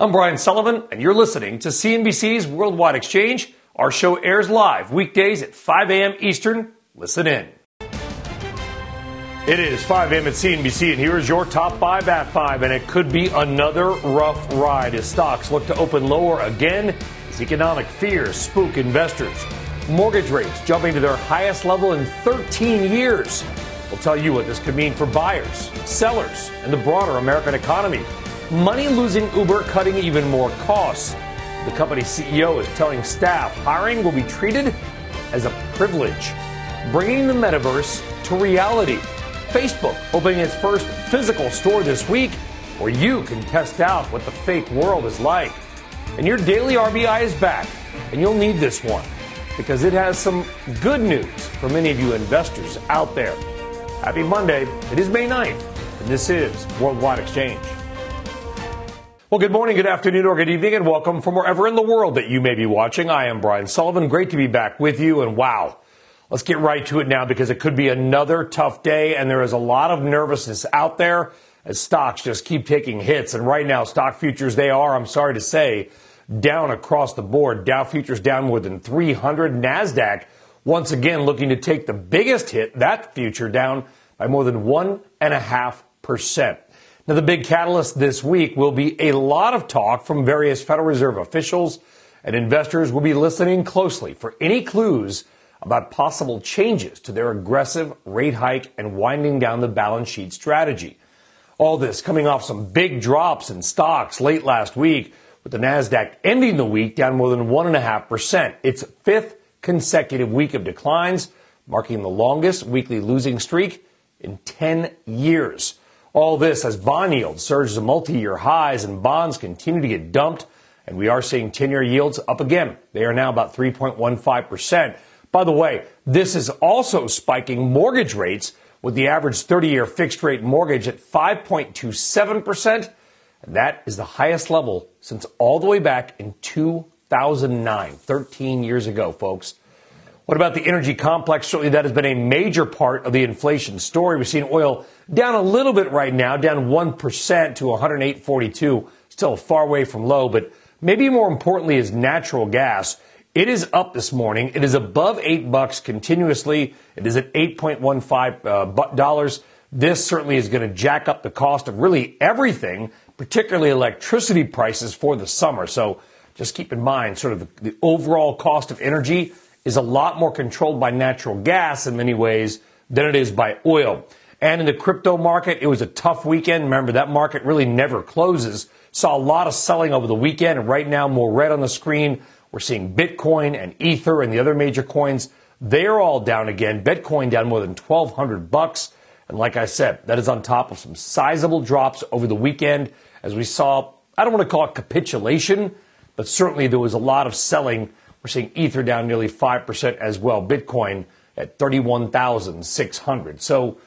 I'm Brian Sullivan, and you're listening to CNBC's Worldwide Exchange. Our show airs live weekdays at 5 a.m. Eastern. Listen in. It is 5 a.m. at CNBC, and here is your top five at 5. And it could be another rough ride as stocks look to open lower again as economic fears spook investors. Mortgage rates jumping to their highest level in 13 years. We'll tell you what this could mean for buyers, sellers, and the broader American economy. Money losing Uber cutting even more costs. The company's CEO is telling staff hiring will be treated as a privilege, bringing the metaverse to reality. Facebook opening its first physical store this week where you can test out what the fake world is like. And your daily RBI is back, and you'll need this one because it has some good news for many of you investors out there. Happy Monday. It is May 9th, and this is Worldwide Exchange. Well, good morning, good afternoon, or good evening, and welcome from wherever in the world that you may be watching. I am Brian Sullivan. Great to be back with you, and wow. Let's get right to it now because it could be another tough day, and there is a lot of nervousness out there as stocks just keep taking hits. And right now, stock futures, they are, I'm sorry to say, down across the board. Dow futures down more than 300. NASDAQ once again looking to take the biggest hit, that future down by more than 1.5%. Now, the big catalyst this week will be a lot of talk from various Federal Reserve officials, and investors will be listening closely for any clues about possible changes to their aggressive rate hike and winding down the balance sheet strategy. All this coming off some big drops in stocks late last week, with the NASDAQ ending the week down more than 1.5%. Its fifth consecutive week of declines, marking the longest weekly losing streak in 10 years. All this as bond yields surge to multi-year highs and bonds continue to get dumped. And we are seeing 10-year yields up again. They are now about 3.15%. By the way, this is also spiking mortgage rates with the average 30-year fixed rate mortgage at 5.27%. And that is the highest level since all the way back in 2009, 13 years ago, folks. What about the energy complex? Certainly that has been a major part of the inflation story. We've seen oil down a little bit right now, down 1% to 108.42, still far away from low, but maybe more importantly is natural gas. It is up this morning. It is above 8 bucks continuously. It is at 8.15 uh, dollars. This certainly is going to jack up the cost of really everything, particularly electricity prices for the summer. So just keep in mind sort of the, the overall cost of energy is a lot more controlled by natural gas in many ways than it is by oil. And in the crypto market, it was a tough weekend. Remember, that market really never closes. Saw a lot of selling over the weekend. And right now, more red on the screen. We're seeing Bitcoin and Ether and the other major coins. They're all down again. Bitcoin down more than 1200 bucks. And like I said, that is on top of some sizable drops over the weekend as we saw, I don't want to call it capitulation, but certainly there was a lot of selling we're seeing Ether down nearly 5% as well. Bitcoin at 31,600. So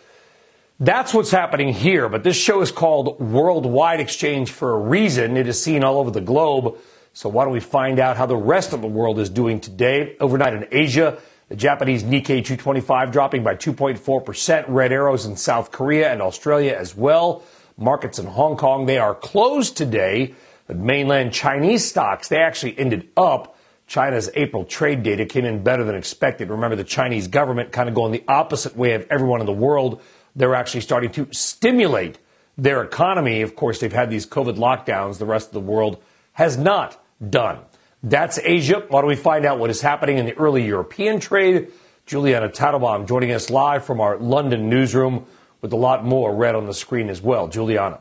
that's what's happening here. But this show is called Worldwide Exchange for a reason. It is seen all over the globe. So why don't we find out how the rest of the world is doing today? Overnight in Asia, the Japanese Nikkei 225 dropping by 2.4%. Red arrows in South Korea and Australia as well. Markets in Hong Kong, they are closed today. But mainland Chinese stocks, they actually ended up China's April trade data came in better than expected. Remember, the Chinese government kind of going the opposite way of everyone in the world. They're actually starting to stimulate their economy. Of course, they've had these COVID lockdowns. The rest of the world has not done. That's Asia. Why don't we find out what is happening in the early European trade? Julianna Tatelbaum joining us live from our London newsroom with a lot more red on the screen as well. Julianna.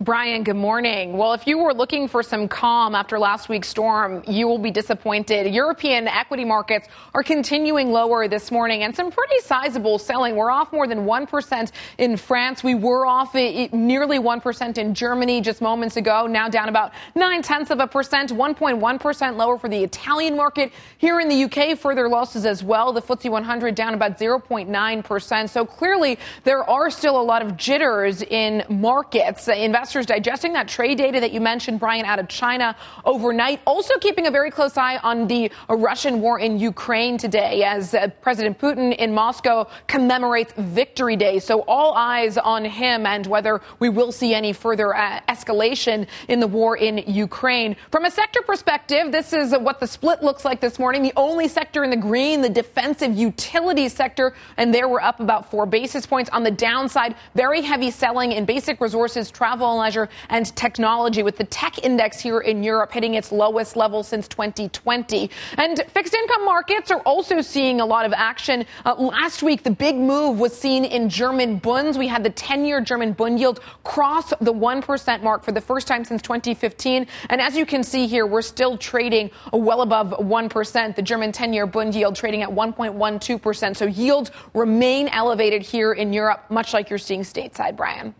Brian, good morning. Well, if you were looking for some calm after last week's storm, you will be disappointed. European equity markets are continuing lower this morning and some pretty sizable selling. We're off more than 1% in France. We were off nearly 1% in Germany just moments ago, now down about 9 tenths of a percent, 1.1% lower for the Italian market. Here in the UK, further losses as well. The FTSE 100 down about 0.9%. So clearly, there are still a lot of jitters in markets. Investors investors digesting that trade data that you mentioned, Brian, out of China overnight. Also keeping a very close eye on the Russian war in Ukraine today as uh, President Putin in Moscow commemorates Victory Day. So all eyes on him and whether we will see any further uh, escalation in the war in Ukraine. From a sector perspective, this is what the split looks like this morning. The only sector in the green, the defensive utilities sector, and there we're up about four basis points. On the downside, very heavy selling in basic resources, travel, leisure, and technology, with the tech index here in Europe hitting its lowest level since 2020. And fixed income markets are also seeing a lot of action. Uh, last week, the big move was seen in German bunds. We had the 10 year German bund yield cross the 1% mark for the first time since 2015. And as you can see here, we're still trading well above 1%. The German 10 year bund yield trading at 1.12%. So yields remain elevated here in Europe, much like you're seeing stateside, Brian.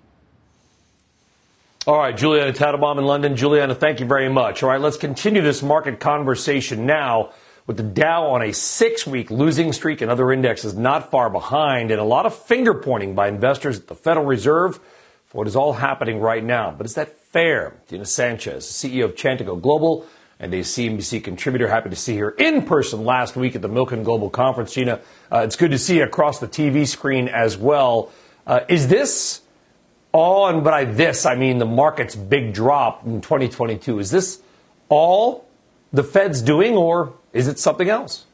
All right, Julianna Tatelbaum in London. Julianna, thank you very much. All right, let's continue this market conversation now with the Dow on a six week losing streak and other indexes not far behind, and a lot of finger pointing by investors at the Federal Reserve for what is all happening right now. But is that fair? Gina Sanchez, CEO of Chantico Global and a CNBC contributor, happy to see her in person last week at the Milken Global Conference. Gina, uh, it's good to see you across the TV screen as well. Uh, is this all, and by this I mean the market's big drop in 2022. Is this all the Fed's doing, or is it something else?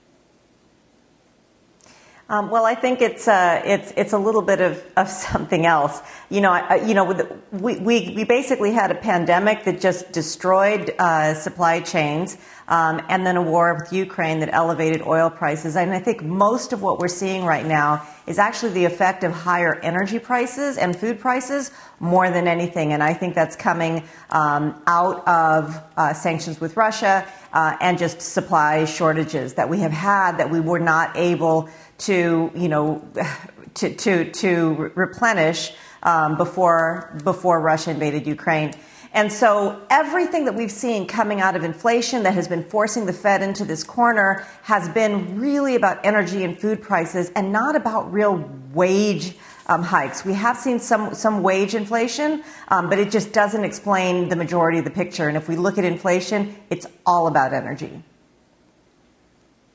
Um, well, I think it's uh, it's it's a little bit of, of something else. You know, I, you know, we, we we basically had a pandemic that just destroyed uh, supply chains, um, and then a war with Ukraine that elevated oil prices. And I think most of what we're seeing right now is actually the effect of higher energy prices and food prices more than anything. And I think that's coming um, out of uh, sanctions with Russia uh, and just supply shortages that we have had that we were not able to, you know, to, to, to replenish um, before, before Russia invaded Ukraine. And so everything that we've seen coming out of inflation that has been forcing the Fed into this corner has been really about energy and food prices and not about real wage um, hikes. We have seen some, some wage inflation, um, but it just doesn't explain the majority of the picture. And if we look at inflation, it's all about energy.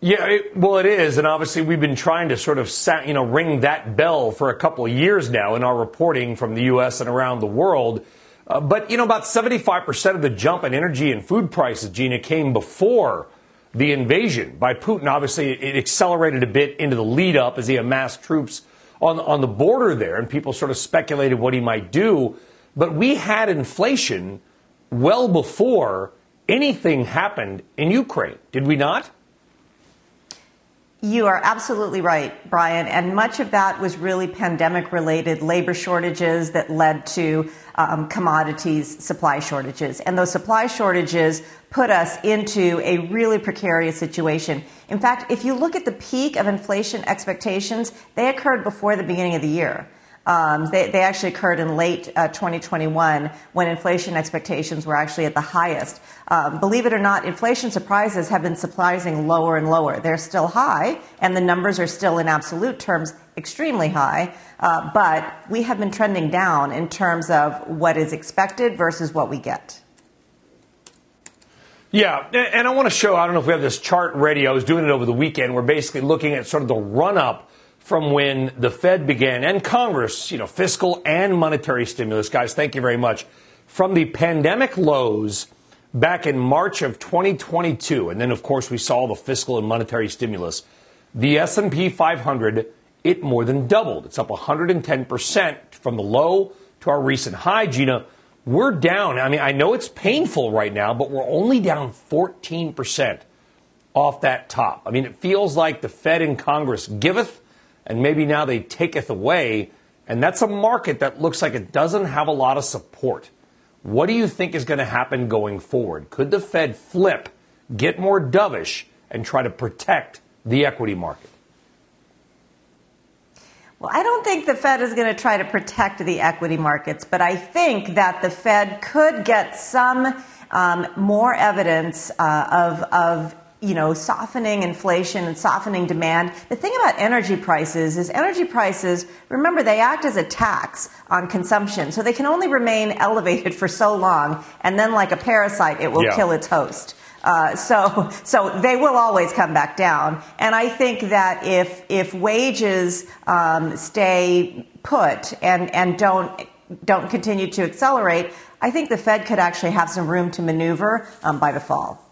Yeah, it, well, it is, and obviously we've been trying to sort of you know ring that bell for a couple of years now in our reporting from the U.S. and around the world. Uh, but you know, about 75% of the jump in energy and food prices, Gina, came before the invasion by Putin. Obviously, it accelerated a bit into the lead up as he amassed troops on on the border there, and people sort of speculated what he might do. But we had inflation well before anything happened in Ukraine, did we not? You are absolutely right, Brian. And much of that was really pandemic related labor shortages that led to um, commodities supply shortages. And those supply shortages put us into a really precarious situation. In fact, if you look at the peak of inflation expectations, they occurred before the beginning of the year. Um, they, they, actually occurred in late uh, 2021 when inflation expectations were actually at the highest. Um, believe it or not, inflation surprises have been surprising lower and lower. They're still high, and the numbers are still in absolute terms extremely high, uh, but we have been trending down in terms of what is expected versus what we get. Yeah, and I want to show, I don't know if we have this chart ready. I was doing it over the weekend. We're basically looking at sort of the run up from when the Fed began and Congress, you know, fiscal and monetary stimulus. Guys, thank you very much. From the pandemic lows back in March of 2022, and then of course we saw the fiscal and monetary stimulus, the S&P 500 it more than doubled. It's up 110% from the low to our recent high, Gina. We're down. I mean, I know it's painful right now, but we're only down 14% off that top. I mean, it feels like the Fed and Congress giveth and maybe now they taketh away. And that's a market that looks like it doesn't have a lot of support. What do you think is going to happen going forward? Could the Fed flip, get more dovish, and try to protect the equity market? Well, I don't think the Fed is going to try to protect the equity markets, but I think that the Fed could get some um, more evidence uh, of, of you know, softening inflation and softening demand. The thing about energy prices is energy prices, remember, they act as a tax on consumption. So they can only remain elevated for so long, and then, like a parasite, it will yeah. kill its host. Uh, so, so they will always come back down. And I think that if if wages um, stay put and and don't don't continue to accelerate, I think the Fed could actually have some room to maneuver um, by the fall.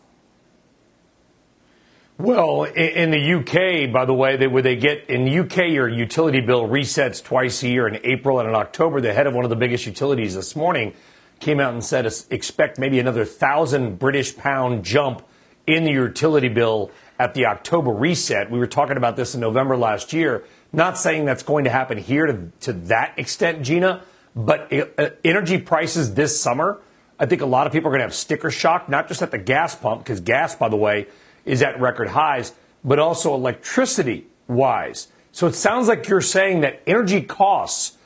Well, in the UK, by the way, where they get in the UK, your utility bill resets twice a year in April and in October. The head of one of the biggest utilities this morning came out and said expect maybe another thousand British pound jump in the utility bill at the October reset. We were talking about this in November last year. Not saying that's going to happen here to, to that extent, Gina, but uh, energy prices this summer, I think a lot of people are going to have sticker shock, not just at the gas pump, because gas, by the way, is at record highs, but also electricity wise. So it sounds like you're saying that energy costs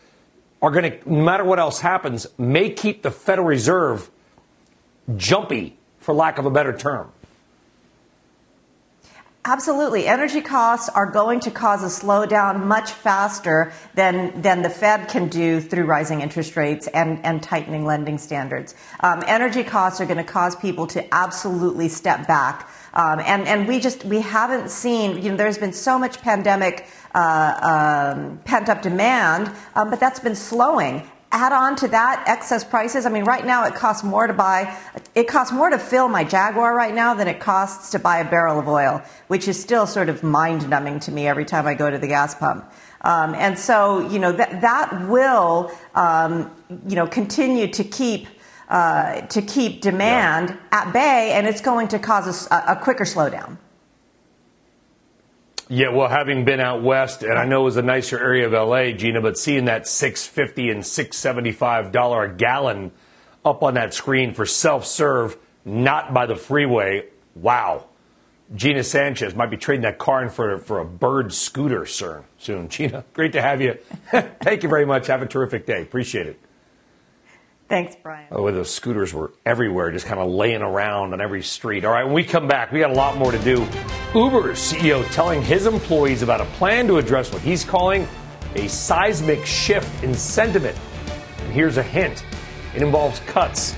are going to, no matter what else happens, may keep the Federal Reserve jumpy, for lack of a better term. Absolutely. Energy costs are going to cause a slowdown much faster than, than the Fed can do through rising interest rates and, and tightening lending standards. Um, energy costs are going to cause people to absolutely step back. Um, and, and we just, we haven't seen, you know, there's been so much pandemic uh, um, pent up demand, um, but that's been slowing add on to that excess prices. I mean, right now it costs more to buy, it costs more to fill my Jaguar right now than it costs to buy a barrel of oil, which is still sort of mind numbing to me every time I go to the gas pump. Um, and so, you know, that, that will, um, you know, continue to keep, uh, to keep demand yeah. at bay, and it's going to cause a, a quicker slowdown. Yeah, well, having been out west, and I know it was a nicer area of LA, Gina, but seeing that six fifty and six seventy five dollar a gallon up on that screen for self serve, not by the freeway, wow. Gina Sanchez might be trading that car in for, for a bird scooter sir, soon. Gina, great to have you. Thank you very much. Have a terrific day. Appreciate it. Thanks, Brian. Oh, those scooters were everywhere, just kind of laying around on every street. All right, when we come back, we got a lot more to do. Uber's CEO telling his employees about a plan to address what he's calling a seismic shift in sentiment. And here's a hint: it involves cuts.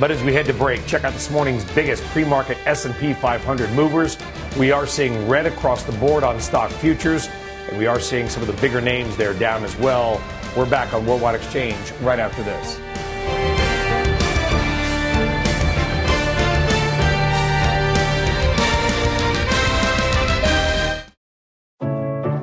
But as we head to break, check out this morning's biggest pre-market S&P 500 movers. We are seeing red across the board on stock futures, and we are seeing some of the bigger names there down as well. We're back on Worldwide Exchange right after this.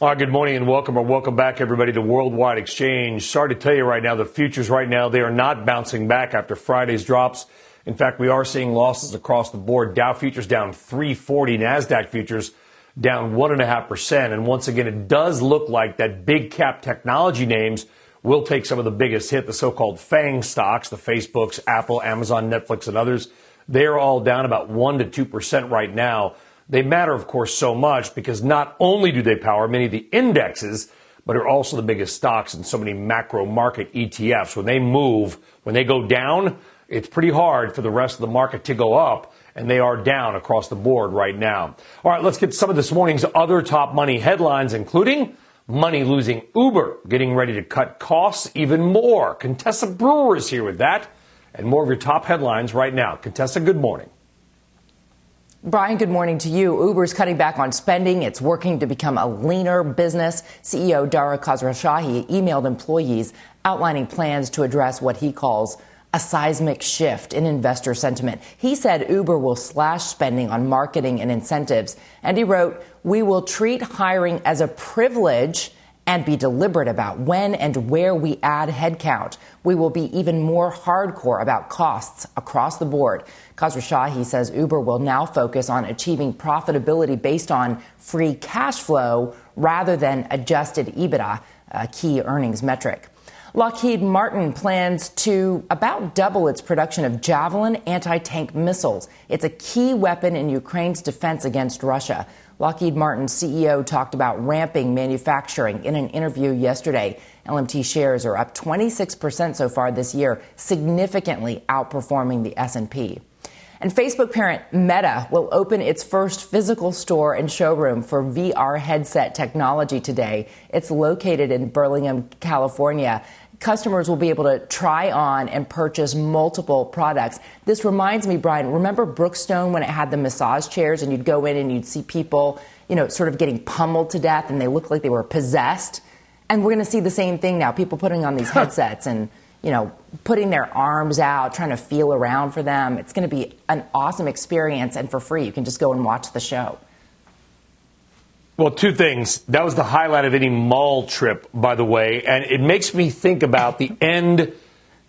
All right, good morning and welcome or welcome back everybody to Worldwide Exchange. Sorry to tell you right now, the futures right now, they are not bouncing back after Friday's drops. In fact, we are seeing losses across the board. Dow futures down 340, NASDAQ futures down 1.5%. And once again, it does look like that big cap technology names will take some of the biggest hit, the so-called FANG stocks, the Facebooks, Apple, Amazon, Netflix, and others. They're all down about 1 to 2% right now. They matter, of course, so much because not only do they power many of the indexes, but are also the biggest stocks in so many macro market ETFs. When they move, when they go down, it's pretty hard for the rest of the market to go up, and they are down across the board right now. All right, let's get some of this morning's other top money headlines, including money losing Uber getting ready to cut costs even more. Contessa Brewer is here with that and more of your top headlines right now. Contessa, good morning. Brian, good morning to you. Uber's cutting back on spending. It's working to become a leaner business. CEO Dara Khosrowshahi emailed employees outlining plans to address what he calls a seismic shift in investor sentiment. He said Uber will slash spending on marketing and incentives. And he wrote, We will treat hiring as a privilege and be deliberate about when and where we add headcount. We will be even more hardcore about costs across the board. Khosrowshahi says Uber will now focus on achieving profitability based on free cash flow rather than adjusted EBITDA, a key earnings metric. Lockheed Martin plans to about double its production of Javelin anti tank missiles. It's a key weapon in Ukraine's defense against Russia. Lockheed Martin CEO talked about ramping manufacturing in an interview yesterday. LMT shares are up 26% so far this year, significantly outperforming the S&P. And Facebook parent Meta will open its first physical store and showroom for VR headset technology today. It's located in Burlingame, California customers will be able to try on and purchase multiple products. This reminds me, Brian, remember Brookstone when it had the massage chairs and you'd go in and you'd see people, you know, sort of getting pummeled to death and they looked like they were possessed? And we're going to see the same thing now people putting on these headsets and, you know, putting their arms out, trying to feel around for them. It's going to be an awesome experience and for free. You can just go and watch the show. Well, two things. That was the highlight of any mall trip, by the way. And it makes me think about the end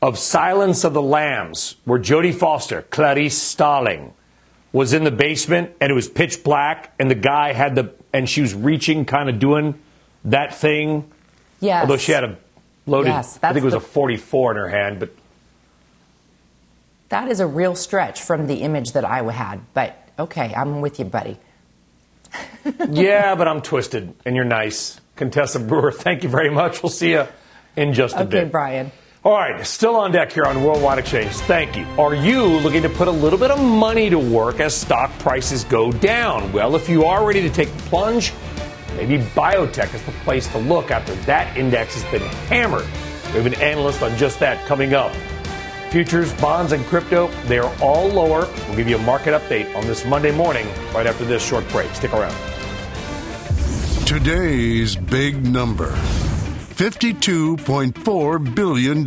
of Silence of the Lambs, where Jodie Foster, Clarice Starling, was in the basement and it was pitch black and the guy had the, and she was reaching, kind of doing that thing. Yes. Although she had a loaded, yes, I think it was the, a 44 in her hand, but. That is a real stretch from the image that I had. But okay, I'm with you, buddy yeah, but I'm twisted, and you're nice. Contessa Brewer, thank you very much. We'll see you in just a okay, bit. Okay, Brian. All right, still on deck here on Worldwide Exchange. Thank you. Are you looking to put a little bit of money to work as stock prices go down? Well, if you are ready to take the plunge, maybe biotech is the place to look after that index has been hammered. We have an analyst on just that coming up. Futures, bonds, and crypto, they are all lower. We'll give you a market update on this Monday morning right after this short break. Stick around. Today's big number $52.4 billion.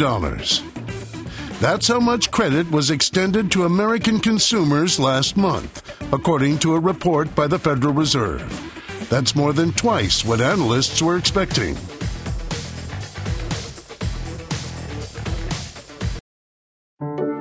That's how much credit was extended to American consumers last month, according to a report by the Federal Reserve. That's more than twice what analysts were expecting.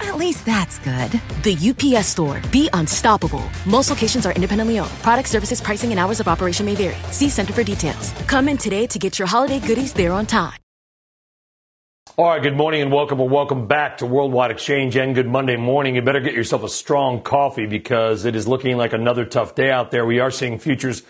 At least that's good. The UPS store. Be unstoppable. Most locations are independently owned. Product services, pricing, and hours of operation may vary. See Center for details. Come in today to get your holiday goodies there on time. All right, good morning and welcome or welcome back to Worldwide Exchange and good Monday morning. You better get yourself a strong coffee because it is looking like another tough day out there. We are seeing futures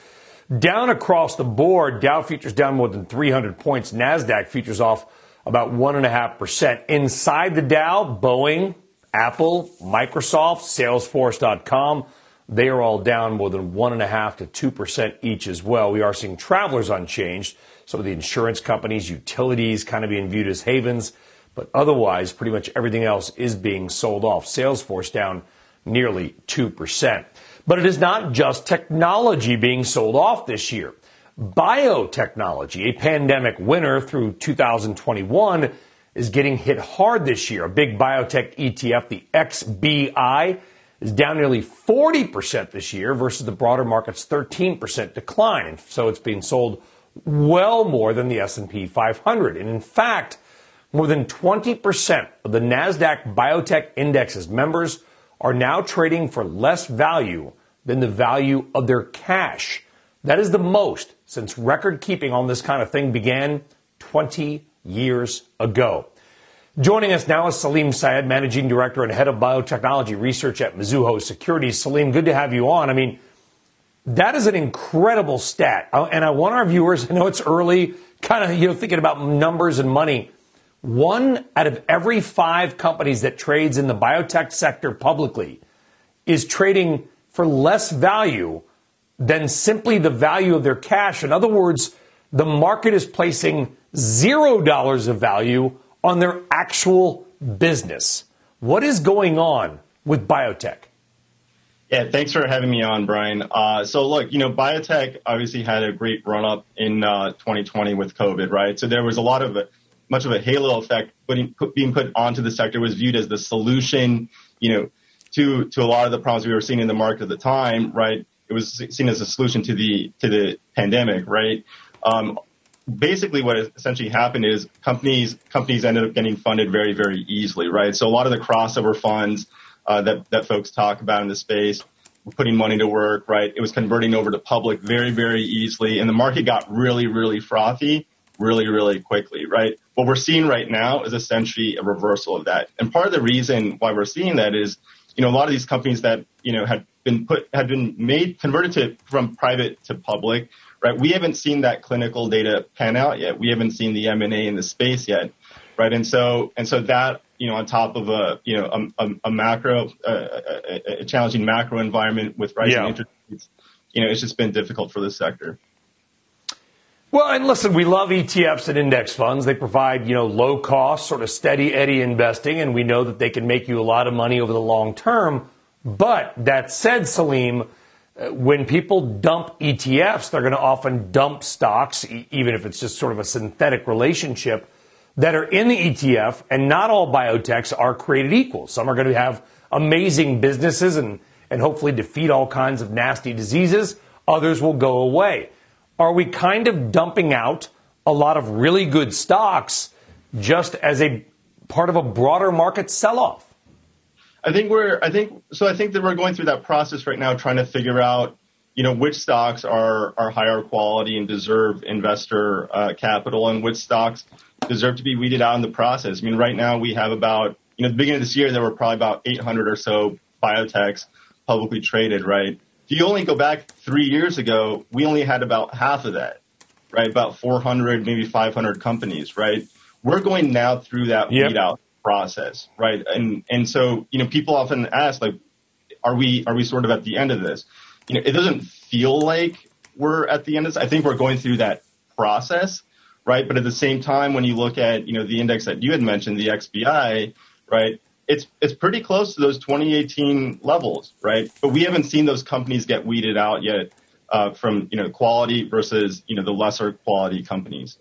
down across the board. Dow futures down more than 300 points. NASDAQ futures off about 1.5%. Inside the Dow, Boeing, Apple, Microsoft, Salesforce.com, they are all down more than 1.5 to 2% each as well. We are seeing travelers unchanged. Some of the insurance companies, utilities kind of being viewed as havens, but otherwise, pretty much everything else is being sold off. Salesforce down nearly 2%. But it is not just technology being sold off this year. Biotechnology, a pandemic winner through 2021, is getting hit hard this year. A big biotech ETF, the XBI, is down nearly 40% this year versus the broader market's 13% decline. And so it's being sold well more than the S&P 500. And in fact, more than 20% of the Nasdaq Biotech Index's members are now trading for less value than the value of their cash. That is the most since record keeping on this kind of thing began 20 years ago. Joining us now is Salim Syed, Managing Director and Head of Biotechnology Research at Mizuho Securities. Salim, good to have you on. I mean, that is an incredible stat. Uh, and I want our viewers, I know it's early, kind of, you know, thinking about numbers and money. One out of every five companies that trades in the biotech sector publicly is trading for less value than simply the value of their cash. In other words, the market is placing zero dollars of value on their actual business. What is going on with biotech? Yeah, thanks for having me on, Brian. Uh, so, look, you know, biotech obviously had a great run up in uh, 2020 with COVID, right? So there was a lot of much of a halo effect putting, put, being put onto the sector was viewed as the solution, you know, to to a lot of the problems we were seeing in the market at the time, right? It was seen as a solution to the to the pandemic, right? Um, basically, what essentially happened is companies companies ended up getting funded very very easily, right? So a lot of the crossover funds uh, that that folks talk about in the space were putting money to work, right? It was converting over to public very very easily, and the market got really really frothy really, really quickly, right? What we're seeing right now is essentially a reversal of that. And part of the reason why we're seeing that is, you know, a lot of these companies that, you know, had been put, had been made, converted to, from private to public, right? We haven't seen that clinical data pan out yet. We haven't seen the M&A in the space yet, right? And so, and so that, you know, on top of a, you know, a, a, a macro, uh, a, a, challenging macro environment with rising yeah. interest rates, you know, it's just been difficult for this sector. Well, and listen, we love ETFs and index funds. They provide, you know, low cost, sort of steady eddy investing, and we know that they can make you a lot of money over the long term. But that said, Salim, uh, when people dump ETFs, they're going to often dump stocks, even if it's just sort of a synthetic relationship, that are in the ETF. And not all biotechs are created equal. Some are going to have amazing businesses and, and hopefully defeat all kinds of nasty diseases. Others will go away are we kind of dumping out a lot of really good stocks just as a part of a broader market sell off? I think we're, I think, so I think that we're going through that process right now trying to figure out, you know, which stocks are, are higher quality and deserve investor uh, capital and which stocks deserve to be weeded out in the process. I mean, right now we have about, you know, at the beginning of this year, there were probably about 800 or so biotechs publicly traded, right? If you only go back three years ago, we only had about half of that, right? About 400, maybe 500 companies, right? We're going now through that yep. weed out process, right? And and so you know, people often ask like, are we are we sort of at the end of this? You know, it doesn't feel like we're at the end of this. I think we're going through that process, right? But at the same time, when you look at you know the index that you had mentioned, the XBI, right? it's it's pretty close to those 2018 levels, right? But we haven't seen those companies get weeded out yet uh, from you know quality versus you know the lesser quality companies.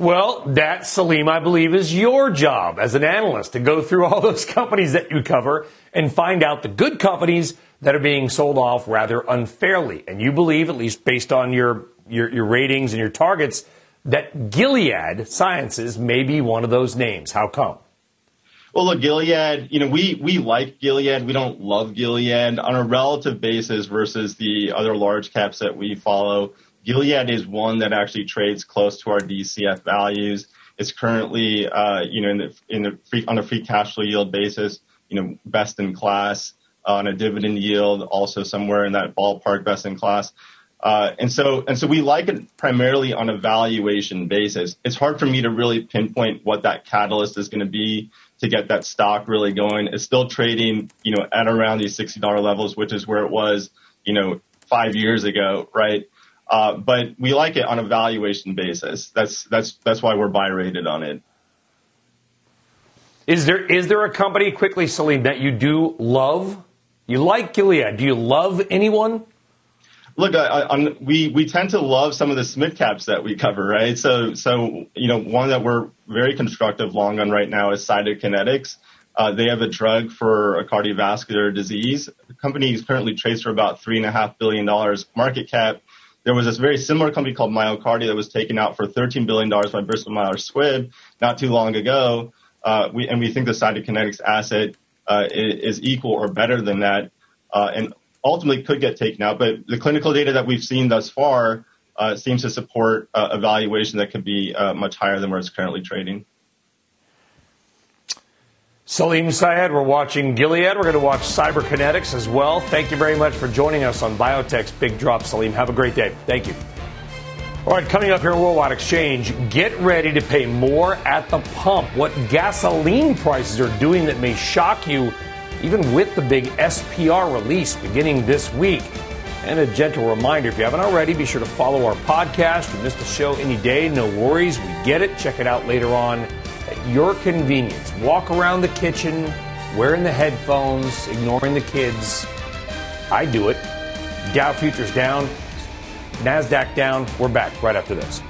Well, that, Salim, I believe, is your job as an analyst to go through all those companies that you cover and find out the good companies that are being sold off rather unfairly. And you believe, at least based on your, your, your ratings and your targets, that Gilead Sciences may be one of those names. How come? Well, look, Gilead, you know, we, we like Gilead. We don't love Gilead on a relative basis versus the other large caps that we follow. Gilead is one that actually trades close to our DCF values. It's currently, uh, you know, in the, in the free, on a free cash flow yield basis, you know, best in class uh, on a dividend yield, also somewhere in that ballpark, best in class. Uh, and so and so we like it primarily on a valuation basis. It's hard for me to really pinpoint what that catalyst is going to be to get that stock really going. It's still trading, you know, at around these sixty dollar levels, which is where it was, you know, five years ago, right? Uh, but we like it on a valuation basis. That's that's that's why we're buy rated on it. Is there is there a company quickly, Salim, that you do love You like Gilead. Do you love anyone? Look, I, I, we we tend to love some of the SMID caps that we cover, right? So so you know one that we're very constructive long on right now is Cytokinetics. Uh, they have a drug for a cardiovascular disease. The company is currently traced for about three and a half billion dollars market cap. There was this very similar company called MyoKardia that was taken out for $13 billion by Bristol Myers Squibb not too long ago. Uh, we, and we think the Cytokinetics asset uh, is equal or better than that, uh, and ultimately could get taken out. But the clinical data that we've seen thus far uh, seems to support uh, a valuation that could be uh, much higher than where it's currently trading. Salim Syed, we're watching Gilead. We're going to watch Cytokinetics as well. Thank you very much for joining us on Biotech's Big Drop, Salim. Have a great day. Thank you. All right, coming up here at Worldwide Exchange, get ready to pay more at the pump. What gasoline prices are doing that may shock you, even with the big SPR release beginning this week. And a gentle reminder if you haven't already, be sure to follow our podcast. If You missed the show any day, no worries. We get it. Check it out later on your convenience. Walk around the kitchen wearing the headphones, ignoring the kids. I do it. Dow futures down, NASDAQ down. We're back right after this.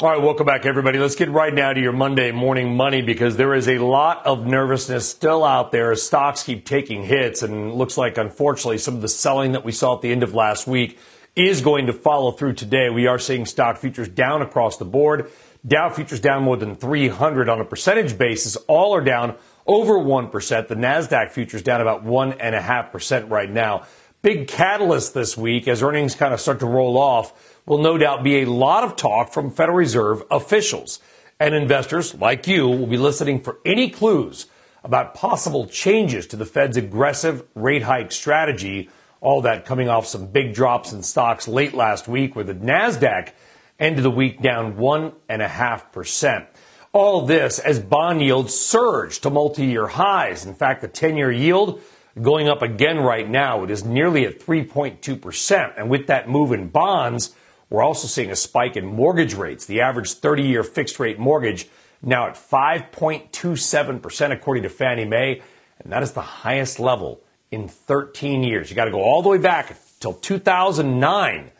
All right, welcome back, everybody. Let's get right now to your Monday morning money because there is a lot of nervousness still out there as stocks keep taking hits. And looks like, unfortunately, some of the selling that we saw at the end of last week is going to follow through today. We are seeing stock futures down across the board. Dow futures down more than 300 on a percentage basis. All are down over 1%. The NASDAQ futures down about 1.5% right now. Big catalyst this week as earnings kind of start to roll off will no doubt be a lot of talk from Federal Reserve officials. And investors like you will be listening for any clues about possible changes to the Fed's aggressive rate hike strategy all that coming off some big drops in stocks late last week, where the NASDAQ ended the week down 1.5%. All this as bond yields surged to multi year highs. In fact, the 10 year yield going up again right now. It is nearly at 3.2%. And with that move in bonds, we're also seeing a spike in mortgage rates. The average 30 year fixed rate mortgage now at 5.27%, according to Fannie Mae. And that is the highest level in 13 years. You got to go all the way back till 2009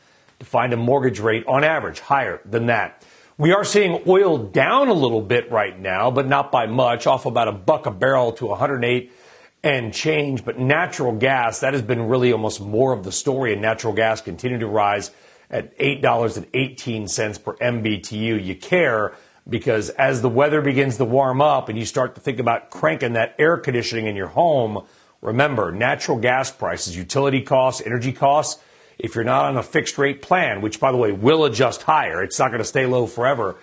to find a mortgage rate on average higher than that. We are seeing oil down a little bit right now, but not by much, off about a buck a barrel to 108 and change. But natural gas, that has been really almost more of the story, and natural gas continued to rise at $8.18 per MBTU. You care because as the weather begins to warm up and you start to think about cranking that air conditioning in your home, Remember, natural gas prices, utility costs, energy costs, if you're not on a fixed rate plan, which by the way will adjust higher, it's not going to stay low forever,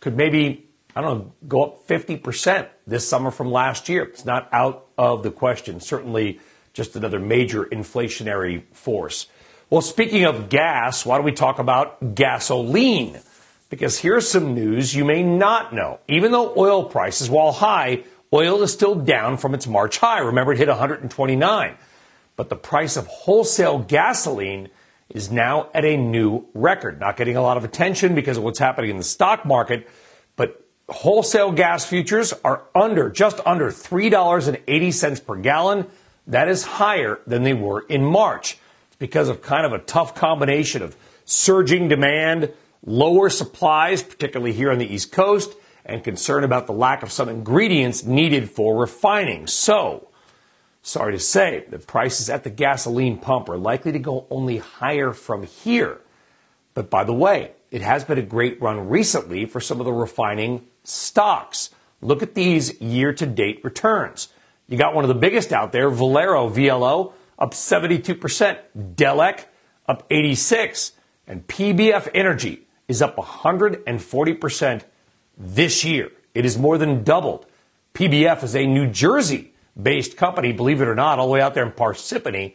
could maybe, I don't know, go up 50% this summer from last year. It's not out of the question. Certainly just another major inflationary force. Well, speaking of gas, why don't we talk about gasoline? Because here's some news you may not know. Even though oil prices, while high, Oil is still down from its March high. Remember, it hit 129. But the price of wholesale gasoline is now at a new record. Not getting a lot of attention because of what's happening in the stock market, but wholesale gas futures are under, just under $3.80 per gallon. That is higher than they were in March. It's because of kind of a tough combination of surging demand, lower supplies, particularly here on the East Coast, and concern about the lack of some ingredients needed for refining. So, sorry to say, the prices at the gasoline pump are likely to go only higher from here. But by the way, it has been a great run recently for some of the refining stocks. Look at these year to date returns. You got one of the biggest out there, Valero VLO, up 72%, Delek up 86, and PBF Energy is up 140% this year. It is more than doubled. PBF is a New Jersey based company, believe it or not, all the way out there in Parsippany,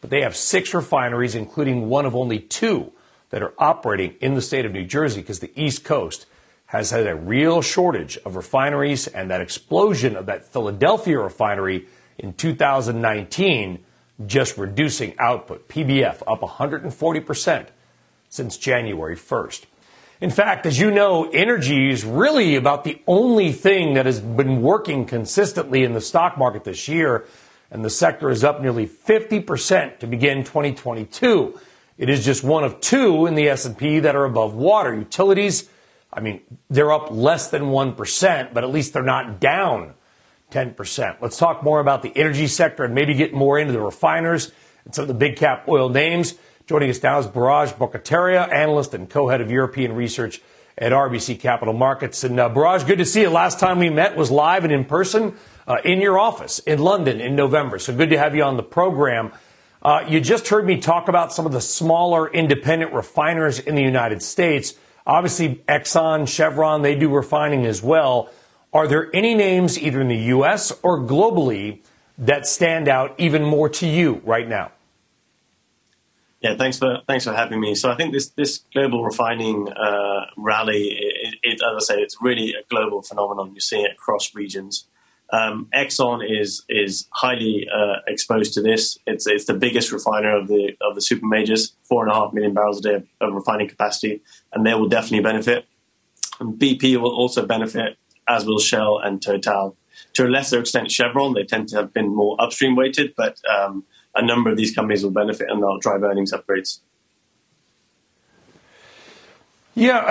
but they have six refineries, including one of only two that are operating in the state of New Jersey because the East Coast has had a real shortage of refineries and that explosion of that Philadelphia refinery in 2019 just reducing output. PBF up 140% since January 1st. In fact, as you know, energy is really about the only thing that has been working consistently in the stock market this year, and the sector is up nearly 50% to begin 2022. It is just one of two in the S&P that are above water. Utilities, I mean, they're up less than 1%, but at least they're not down 10%. Let's talk more about the energy sector and maybe get more into the refiners and some of the big cap oil names. Joining us now is Biraj Borkhataria, analyst and co-head of European research at RBC Capital Markets. And uh, Biraj, good to see you. Last time we met was live and in person uh, in your office in London in November. So good to have you on the program. Uh, you just heard me talk about some of the smaller independent refiners in the United States. Obviously, Exxon, Chevron, they do refining as well. Are there any names, either in the U.S. or globally, that stand out even more to you right now? Yeah, thanks for thanks for having me. So I think this this global refining uh, rally, it, it, as I say, it's really a global phenomenon. You're seeing it across regions. Um, Exxon is is highly uh, exposed to this. It's it's the biggest refiner of the of the super majors, four and a half million barrels a day of, of refining capacity, and they will definitely benefit. And BP will also benefit as will Shell and Total. To a lesser extent, Chevron, they tend to have been more upstream weighted, but um, a number of these companies will benefit and they'll drive earnings upgrades. Yeah,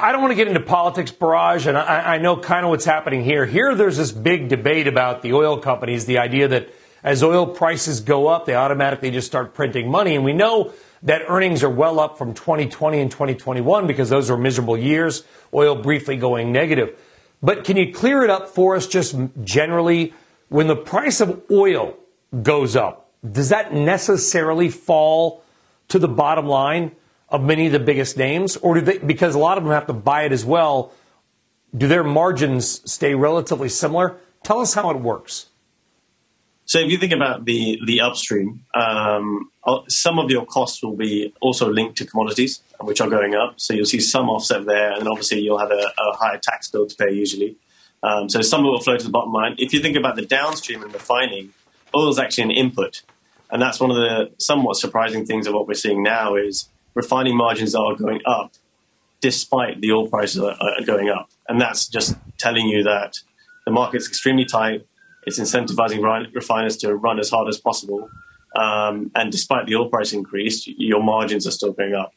I don't want to get into politics, Biraj, and I, I, know kind of what's happening here. Here, there's this big debate about the oil companies, the idea that as oil prices go up, they automatically just start printing money. And we know that earnings are well up from 2020 and 2021 because those were miserable years, oil briefly going negative. But can you clear it up for us just generally? When the price of oil goes up, does that necessarily fall to the bottom line of many of the biggest names? Or do they, because a lot of them have to buy it as well, do their margins stay relatively similar? Tell us how it works. So if you think about the the upstream, um, uh, some of your costs will be also linked to commodities, which are going up. So you'll see some offset there, and obviously you'll have a, a higher tax bill to pay usually. Um, so some of it will flow to the bottom line. If you think about the downstream and refining, oil is actually an input, and that's one of the somewhat surprising things of what we're seeing now is refining margins are going up despite the oil prices are, going up, and that's just telling you that the market's extremely tight it's incentivizing refiners to run as hard as possible. Um, and despite the oil price increase, your margins are still going up.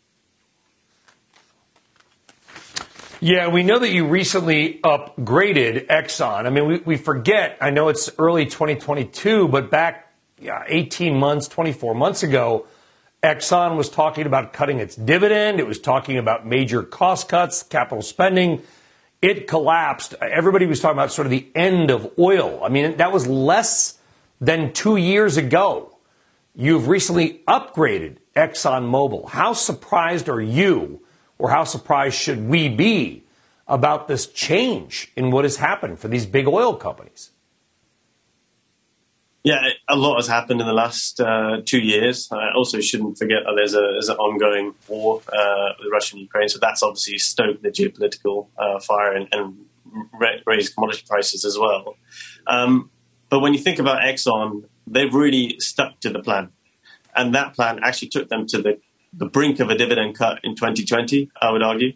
Yeah, we know that you recently upgraded Exxon. I mean, we, we forget, I know it's early 2022, but back yeah, 18 months, 24 months ago, Exxon was talking about cutting its dividend. It was talking about major cost cuts, capital spending it collapsed. Everybody was talking about sort of the end of oil. I mean, that was less than two years ago. You've recently upgraded ExxonMobil. How surprised are you, or how surprised should we be about this change in what has happened for these big oil companies? Yeah, a lot has happened in the last uh, two years. I also shouldn't forget that there's, a, there's an ongoing war uh, with Russia and Ukraine, so that's obviously stoked the geopolitical uh, fire and, and, raised commodity prices as well. Um, but when you think about Exxon, they've really stuck to the plan, and that plan actually took them to the, the brink of a dividend cut in 2020. I would argue,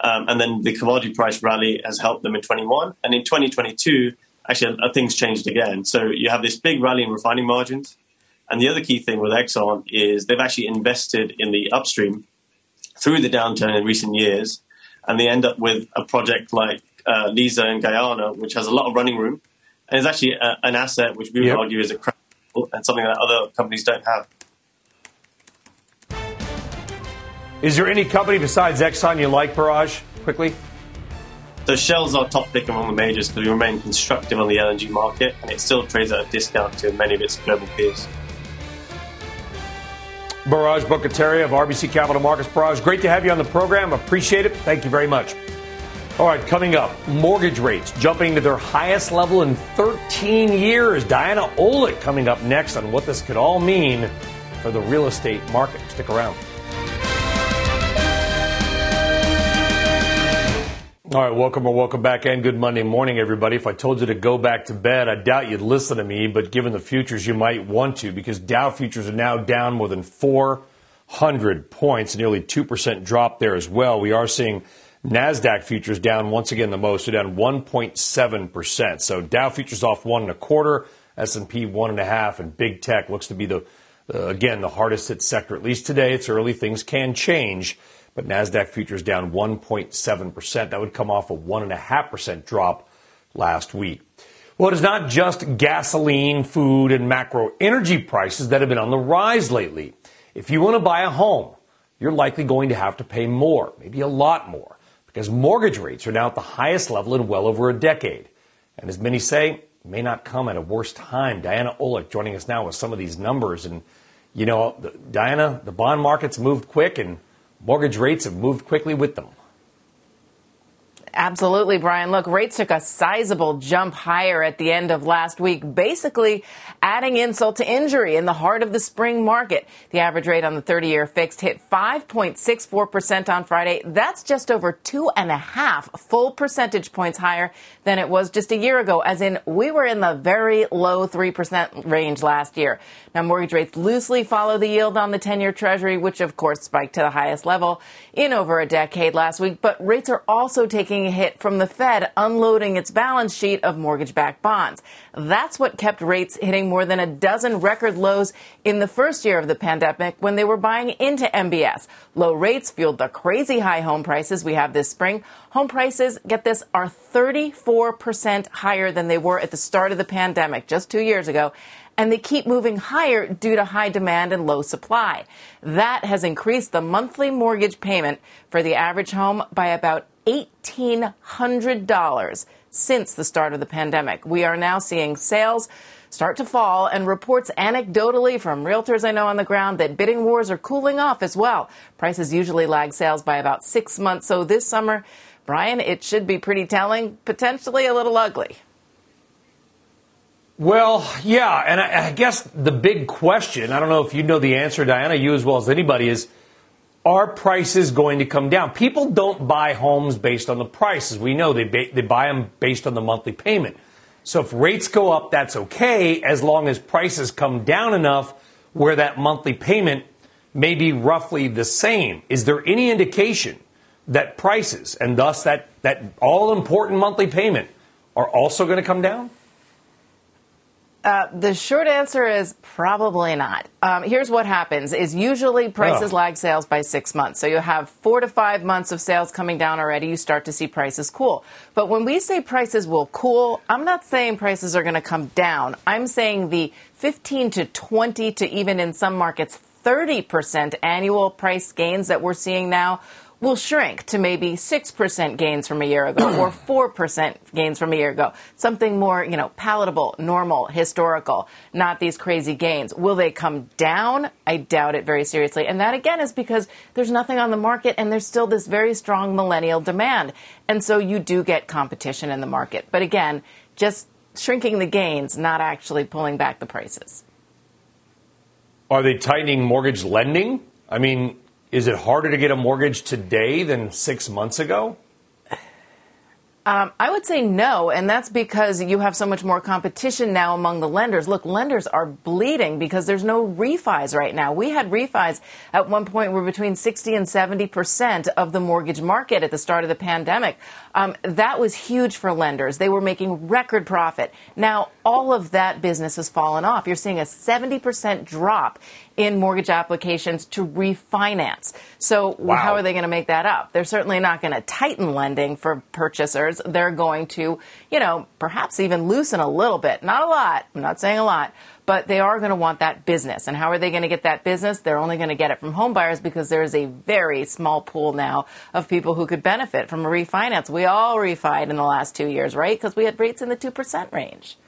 um, and then the commodity price rally has helped them in 21, and in 2022 actually uh, things changed again. So you have this big rally in refining margins. And the other key thing with Exxon is they've actually invested in the upstream through the downturn in recent years. And they end up with a project like uh, Liza in Guyana, which has a lot of running room. And is actually a, an asset which we would yep. argue is a and something that other companies don't have. Is there any company besides Exxon you like, Biraj? Quickly. So Shell's our top pick among the majors because we remain constructive on the LNG market and it still trades at a discount to many of its global peers. Biraj Borkhataria of RBC Capital Markets. Biraj, great to have you on the program. Appreciate it. Thank you very much. All right, coming up, mortgage rates jumping to their highest level in 13 years. Diana Olick coming up next on what this could all mean for the real estate market. Stick around. All right, welcome or welcome back and good Monday morning, everybody. If I told you to go back to bed, I doubt you'd listen to me, but given the futures, you might want to because Dow futures are now down more than 400 points, nearly 2% drop there as well. We are seeing NASDAQ futures down once again the most, they're down 1.7%. So Dow futures off one and a quarter, S&P one and a half, and big tech looks to be the, uh, again, the hardest hit sector. At least today, it's early, things can change, but NASDAQ futures down 1.7%. That would come off a 1.5% drop last week. Well, it is not just gasoline, food, and macro energy prices that have been on the rise lately. If you want to buy a home, you're likely going to have to pay more, maybe a lot more, because mortgage rates are now at the highest level in well over a decade. And as many say, may not come at a worse time. Diana Olick joining us now with some of these numbers. And, you know, the, Diana, the bond market's moved quick and mortgage rates have moved quickly with them. Absolutely, Brian. Look, rates took a sizable jump higher at the end of last week, basically adding insult to injury in the heart of the spring market. The average rate on the 30 year fixed hit 5.64% on Friday. That's just over two and a half full percentage points higher than it was just a year ago, as in we were in the very low 3% range last year. Now, mortgage rates loosely follow the yield on the 10 year treasury, which of course spiked to the highest level in over a decade last week, but rates are also taking hit from the Fed unloading its balance sheet of mortgage backed bonds. That's what kept rates hitting more than a dozen record lows in the first year of the pandemic when they were buying into MBS. Low rates fueled the crazy high home prices we have this spring. Home prices, get this, are 34% higher than they were at the start of the pandemic just two years ago and they keep moving higher due to high demand and low supply. That has increased the monthly mortgage payment for the average home by about $1,800 since the start of the pandemic. We are now seeing sales start to fall and reports anecdotally from realtors I know on the ground that bidding wars are cooling off as well. Prices usually lag sales by about six months. So this summer, Brian, it should be pretty telling, potentially a little ugly. Well, yeah, and I, I guess the big question, I don't know if you know the answer, Diana, you as well as anybody, is are prices going to come down? People don't buy homes based on the prices. We know they, ba- they buy them based on the monthly payment. So if rates go up, that's okay as long as prices come down enough where that monthly payment may be roughly the same. Is there any indication that prices and thus that, that all important monthly payment are also going to come down? Uh, the short answer is probably not. Um, here's what happens: is usually prices oh. lag sales by six months. So you have four to five months of sales coming down already. You start to see prices cool. But when we say prices will cool, I'm not saying prices are going to come down. I'm saying the 15 to 20 to even in some markets 30 percent annual price gains that we're seeing now will shrink to maybe 6% gains from a year ago or 4% gains from a year ago. Something more, you know, palatable, normal, historical, not these crazy gains. Will they come down? I doubt it very seriously. And that again is because there's nothing on the market and there's still this very strong millennial demand. And so you do get competition in the market. But again, just shrinking the gains, not actually pulling back the prices. Are they tightening mortgage lending? I mean, is it harder to get a mortgage today than six months ago? Um, I would say no, and that's because you have so much more competition now among the lenders. Look, lenders are bleeding because there's no refis right now. We had refis at one point we were between 60 and 70 percent of the mortgage market at the start of the pandemic. Um, that was huge for lenders. They were making record profit. Now all of that business has fallen off. You're seeing a 70 percent drop in mortgage applications to refinance. So wow. how are they going to make that up? They're certainly not going to tighten lending for purchasers. They're going to, you know, perhaps even loosen a little bit. Not a lot. I'm not saying a lot. But they are going to want that business. And how are they going to get that business? They're only going to get it from homebuyers because there is a very small pool now of people who could benefit from a refinance. We all refied in the last two years, right? Because we had rates in the 2% range.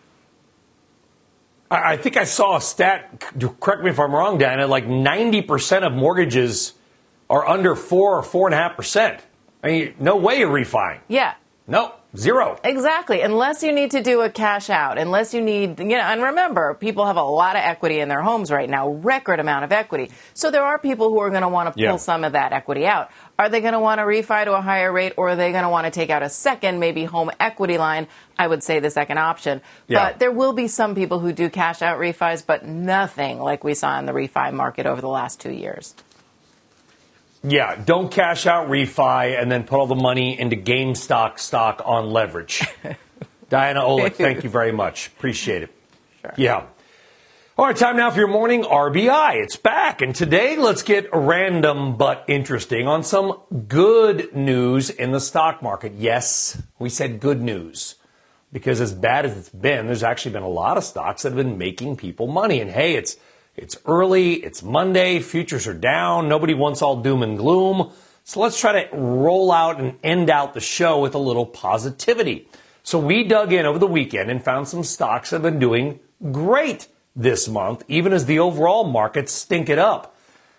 I think I saw a stat, correct me if I'm wrong, Diana, like 90% of mortgages are under 4 or 4.5%. I mean, no way you're refining. Yeah. No, zero. Exactly. Unless you need to do a cash out, unless you need, you know, and remember, people have a lot of equity in their homes right now, record amount of equity. So there are people who are going to want to pull yeah. some of that equity out. Are they going to want to refi to a higher rate or are they going to want to take out a second, maybe home equity line? I would say the second option. Yeah. But there will be some people who do cash out refis, but nothing like we saw in the refi market over the last two years. Yeah, don't cash out refi and then put all the money into GameStop stock on leverage. Diana Olick, thank you very much. Appreciate it. Sure. Yeah. All right, time now for your morning RBI. It's back. And today, let's get random but interesting on some good news in the stock market. Yes, we said good news because as bad as it's been, there's actually been a lot of stocks that have been making people money. And hey, it's it's early, it's Monday, futures are down, nobody wants all doom and gloom. So let's try to roll out and end out the show with a little positivity. So we dug in over the weekend and found some stocks that have been doing great this month, even as the overall markets stink it up.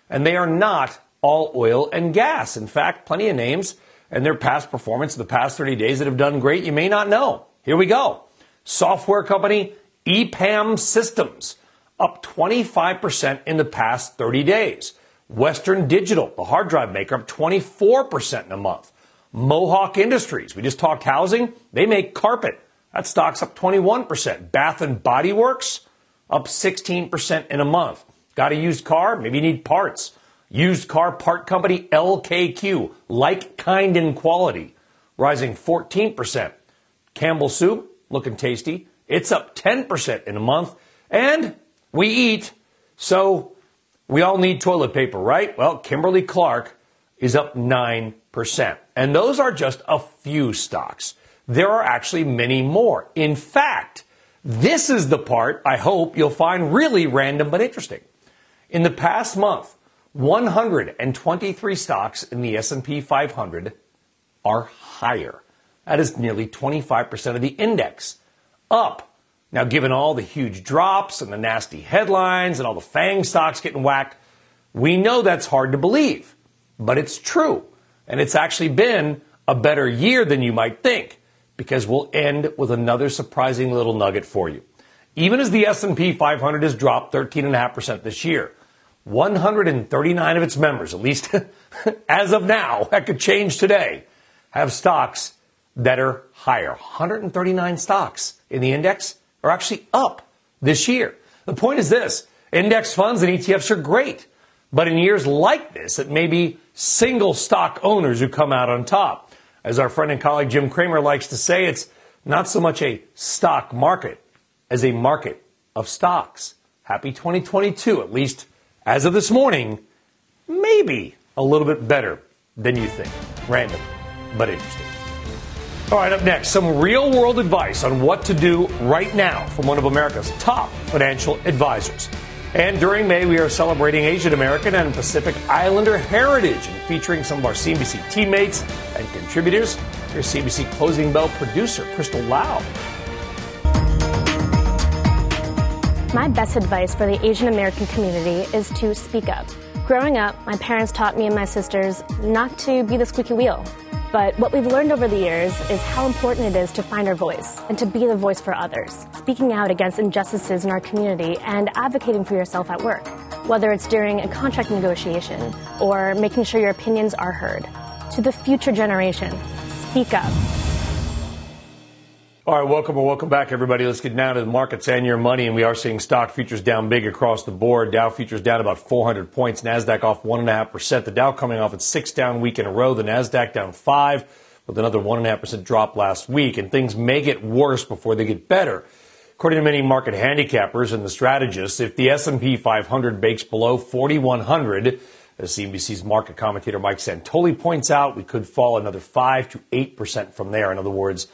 And they are not all oil and gas. In fact, plenty of names and their past performance in the past 30 days that have done great you may not know. Here we go. Software company EPAM Systems up 25% in the past 30 days. Western Digital, the hard drive maker, up 24% in a month. Mohawk Industries, we just talked housing, they make carpet. That stock's up 21%. Bath and Body Works, up 16% in a month. Got a used car? Maybe you need parts. Used car part company LKQ, like kind and quality, rising 14%. Campbell Soup, looking tasty. It's up 10% in a month. And we eat, so we all need toilet paper, right? Well, Kimberly Clark is up 9%. And those are just a few stocks. There are actually many more. In fact, this is the part I hope you'll find really random but interesting. In the past month, 123 stocks in the S&P 500 are higher. That is nearly 25% of the index. Up now, given all the huge drops and the nasty headlines and all the FANG stocks getting whacked, we know that's hard to believe. But it's true. And it's actually been a better year than you might think because we'll end with another surprising little nugget for you. Even as the S&P 500 has dropped 13.5% this year, 139 of its members, at least as of now, that could change today, have stocks that are higher. 139 stocks in the index are actually up this year. The point is this index funds and ETFs are great, but in years like this, it may be single stock owners who come out on top. As our friend and colleague Jim Cramer likes to say, it's not so much a stock market as a market of stocks. Happy 2022, at least as of this morning, maybe a little bit better than you think. Random, but interesting. All right, up next, some real world advice on what to do right now from one of America's top financial advisors. And during May, we are celebrating Asian American and Pacific Islander heritage and featuring some of our CNBC teammates and contributors. Here's CNBC Closing Bell producer Crystal Lau. My best advice for the Asian American community is to speak up. Growing up, my parents taught me and my sisters not to be the squeaky wheel but what we've learned over the years is how important it is to find our voice and to be the voice for others, speaking out against injustices in our community and advocating for yourself at work, whether it's during a contract negotiation or making sure your opinions are heard. To the future generation, speak up. All right, welcome or welcome back, everybody. Let's get now to the markets and your money. And we are seeing stock futures down big across the board. Dow futures down about 400 points. Nasdaq off one and a half percent. The Dow coming off its six down week in a row. The Nasdaq down five with another one and a half percent drop last week. And things may get worse before they get better. According to many market handicappers and the strategists, if the S&P 500 bakes below 4,100, as CNBC's market commentator Mike Santoli points out, we could fall another five to eight percent from there. In other words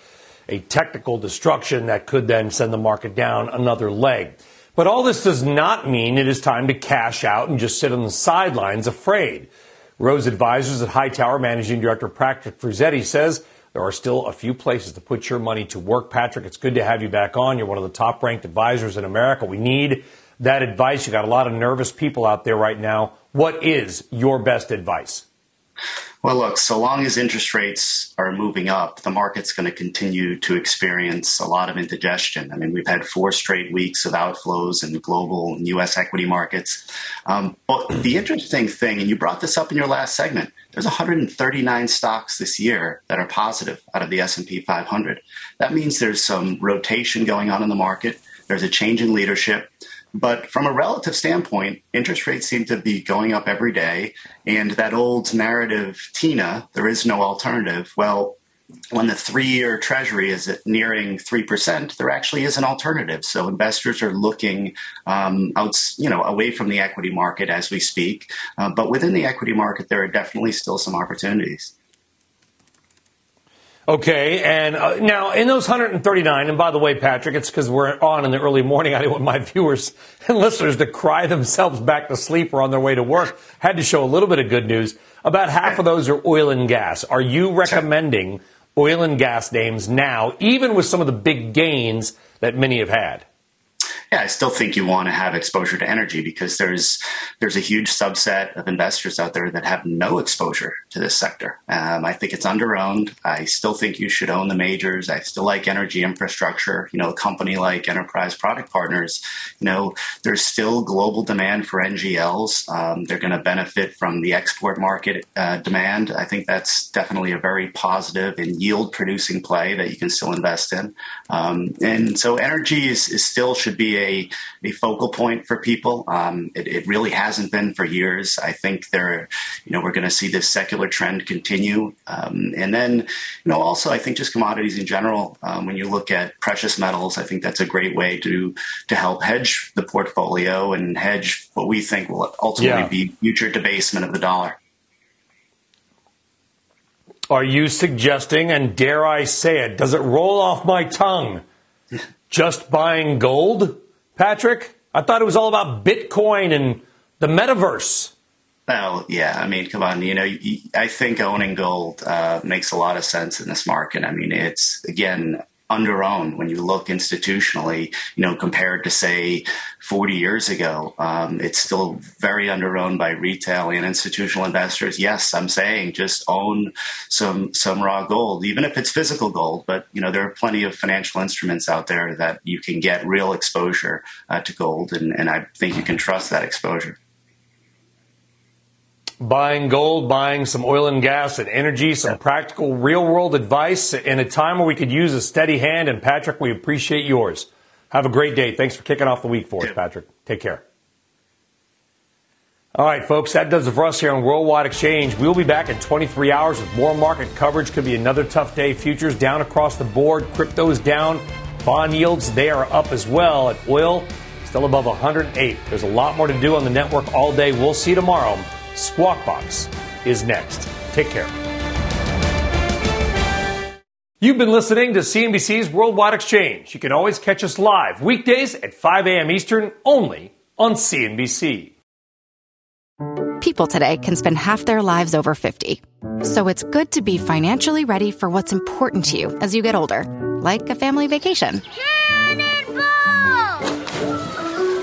a technical destruction that could then send the market down another leg. But all this does not mean it is time to cash out and just sit on the sidelines afraid. Rose Advisors at Hightower Managing Director Patrick Frusetti says there are still a few places to put your money to work. Patrick, it's good to have you back on. You're one of the top ranked advisors in America. We need that advice. You got a lot of nervous people out there right now. What is your best advice? Well, look, so long as interest rates are moving up, the market's going to continue to experience a lot of indigestion. I mean, we've had four straight weeks of outflows in global and U.S. equity markets. Um, but the interesting thing, and you brought this up in your last segment, there's 139 stocks this year that are positive out of the S&P 500. That means there's some rotation going on in the market. There's a change in leadership But from a relative standpoint, interest rates seem to be going up every day. And that old narrative, Tina, there is no alternative. Well, when the three year treasury is nearing 3%, there actually is an alternative. So investors are looking um, out, you know, away from the equity market as we speak. Uh, but within the equity market, there are definitely still some opportunities. Okay, and uh, now in those 139, and by the way, Patrick, it's because we're on in the early morning. I didn't want my viewers and listeners to cry themselves back to sleep or on their way to work. Had to show a little bit of good news. About half of those are oil and gas. Are you recommending oil and gas names now, even with some of the big gains that many have had? Yeah, I still think you want to have exposure to energy because there's there's a huge subset of investors out there that have no exposure to this sector. Um, I think it's underowned. I still think you should own the majors. I still like energy infrastructure. You know, a company like Enterprise Product Partners. You know, there's still global demand for NGLs. Um, they're going to benefit from the export market uh, demand. I think that's definitely a very positive and yield producing play that you can still invest in. Um, and so, energy is, is still should be a, a focal point for people. Um, it, it, really hasn't been for years. I think there, you know, we're going to see this secular trend continue. Um, and then, you know, also I think just commodities in general. Um, when you look at precious metals, I think that's a great way to to help hedge the portfolio and hedge what we think will ultimately yeah. be future debasement of the dollar. Are you suggesting, and dare I say it, does it roll off my tongue? Just buying gold? Patrick? I thought it was all about Bitcoin and the metaverse. Well, yeah, I mean, come on. You know, I think owning gold uh, makes a lot of sense in this market. I mean, it's again underowned when you look institutionally, you know, compared to say 40 years ago. Um, it's still very underowned by retail and institutional investors. Yes, I'm saying just own some some raw gold, even if it's physical gold. But you know, there are plenty of financial instruments out there that you can get real exposure uh, to gold, and, and I think you can trust that exposure buying gold, buying some oil and gas and energy, some practical real world advice in a time where we could use a steady hand. And Patrick, we appreciate yours. Have a great day. Thanks for kicking off the week for us, Patrick. Take care. All right, folks, that does it for us here on Worldwide Exchange. We'll be back in 23 hours with more market coverage. Could be another tough day. Futures down across the board, crypto's down, bond yields, they are up as well. At oil, still above 108. There's a lot more to do on the network all day. We'll see you tomorrow. Squawk Box is next. Take care. You've been listening to CNBC's Worldwide Exchange. You can always catch us live weekdays at 5 a.m. Eastern only on CNBC. People today can spend half their lives over 50. So it's good to be financially ready for what's important to you as you get older, like a family vacation.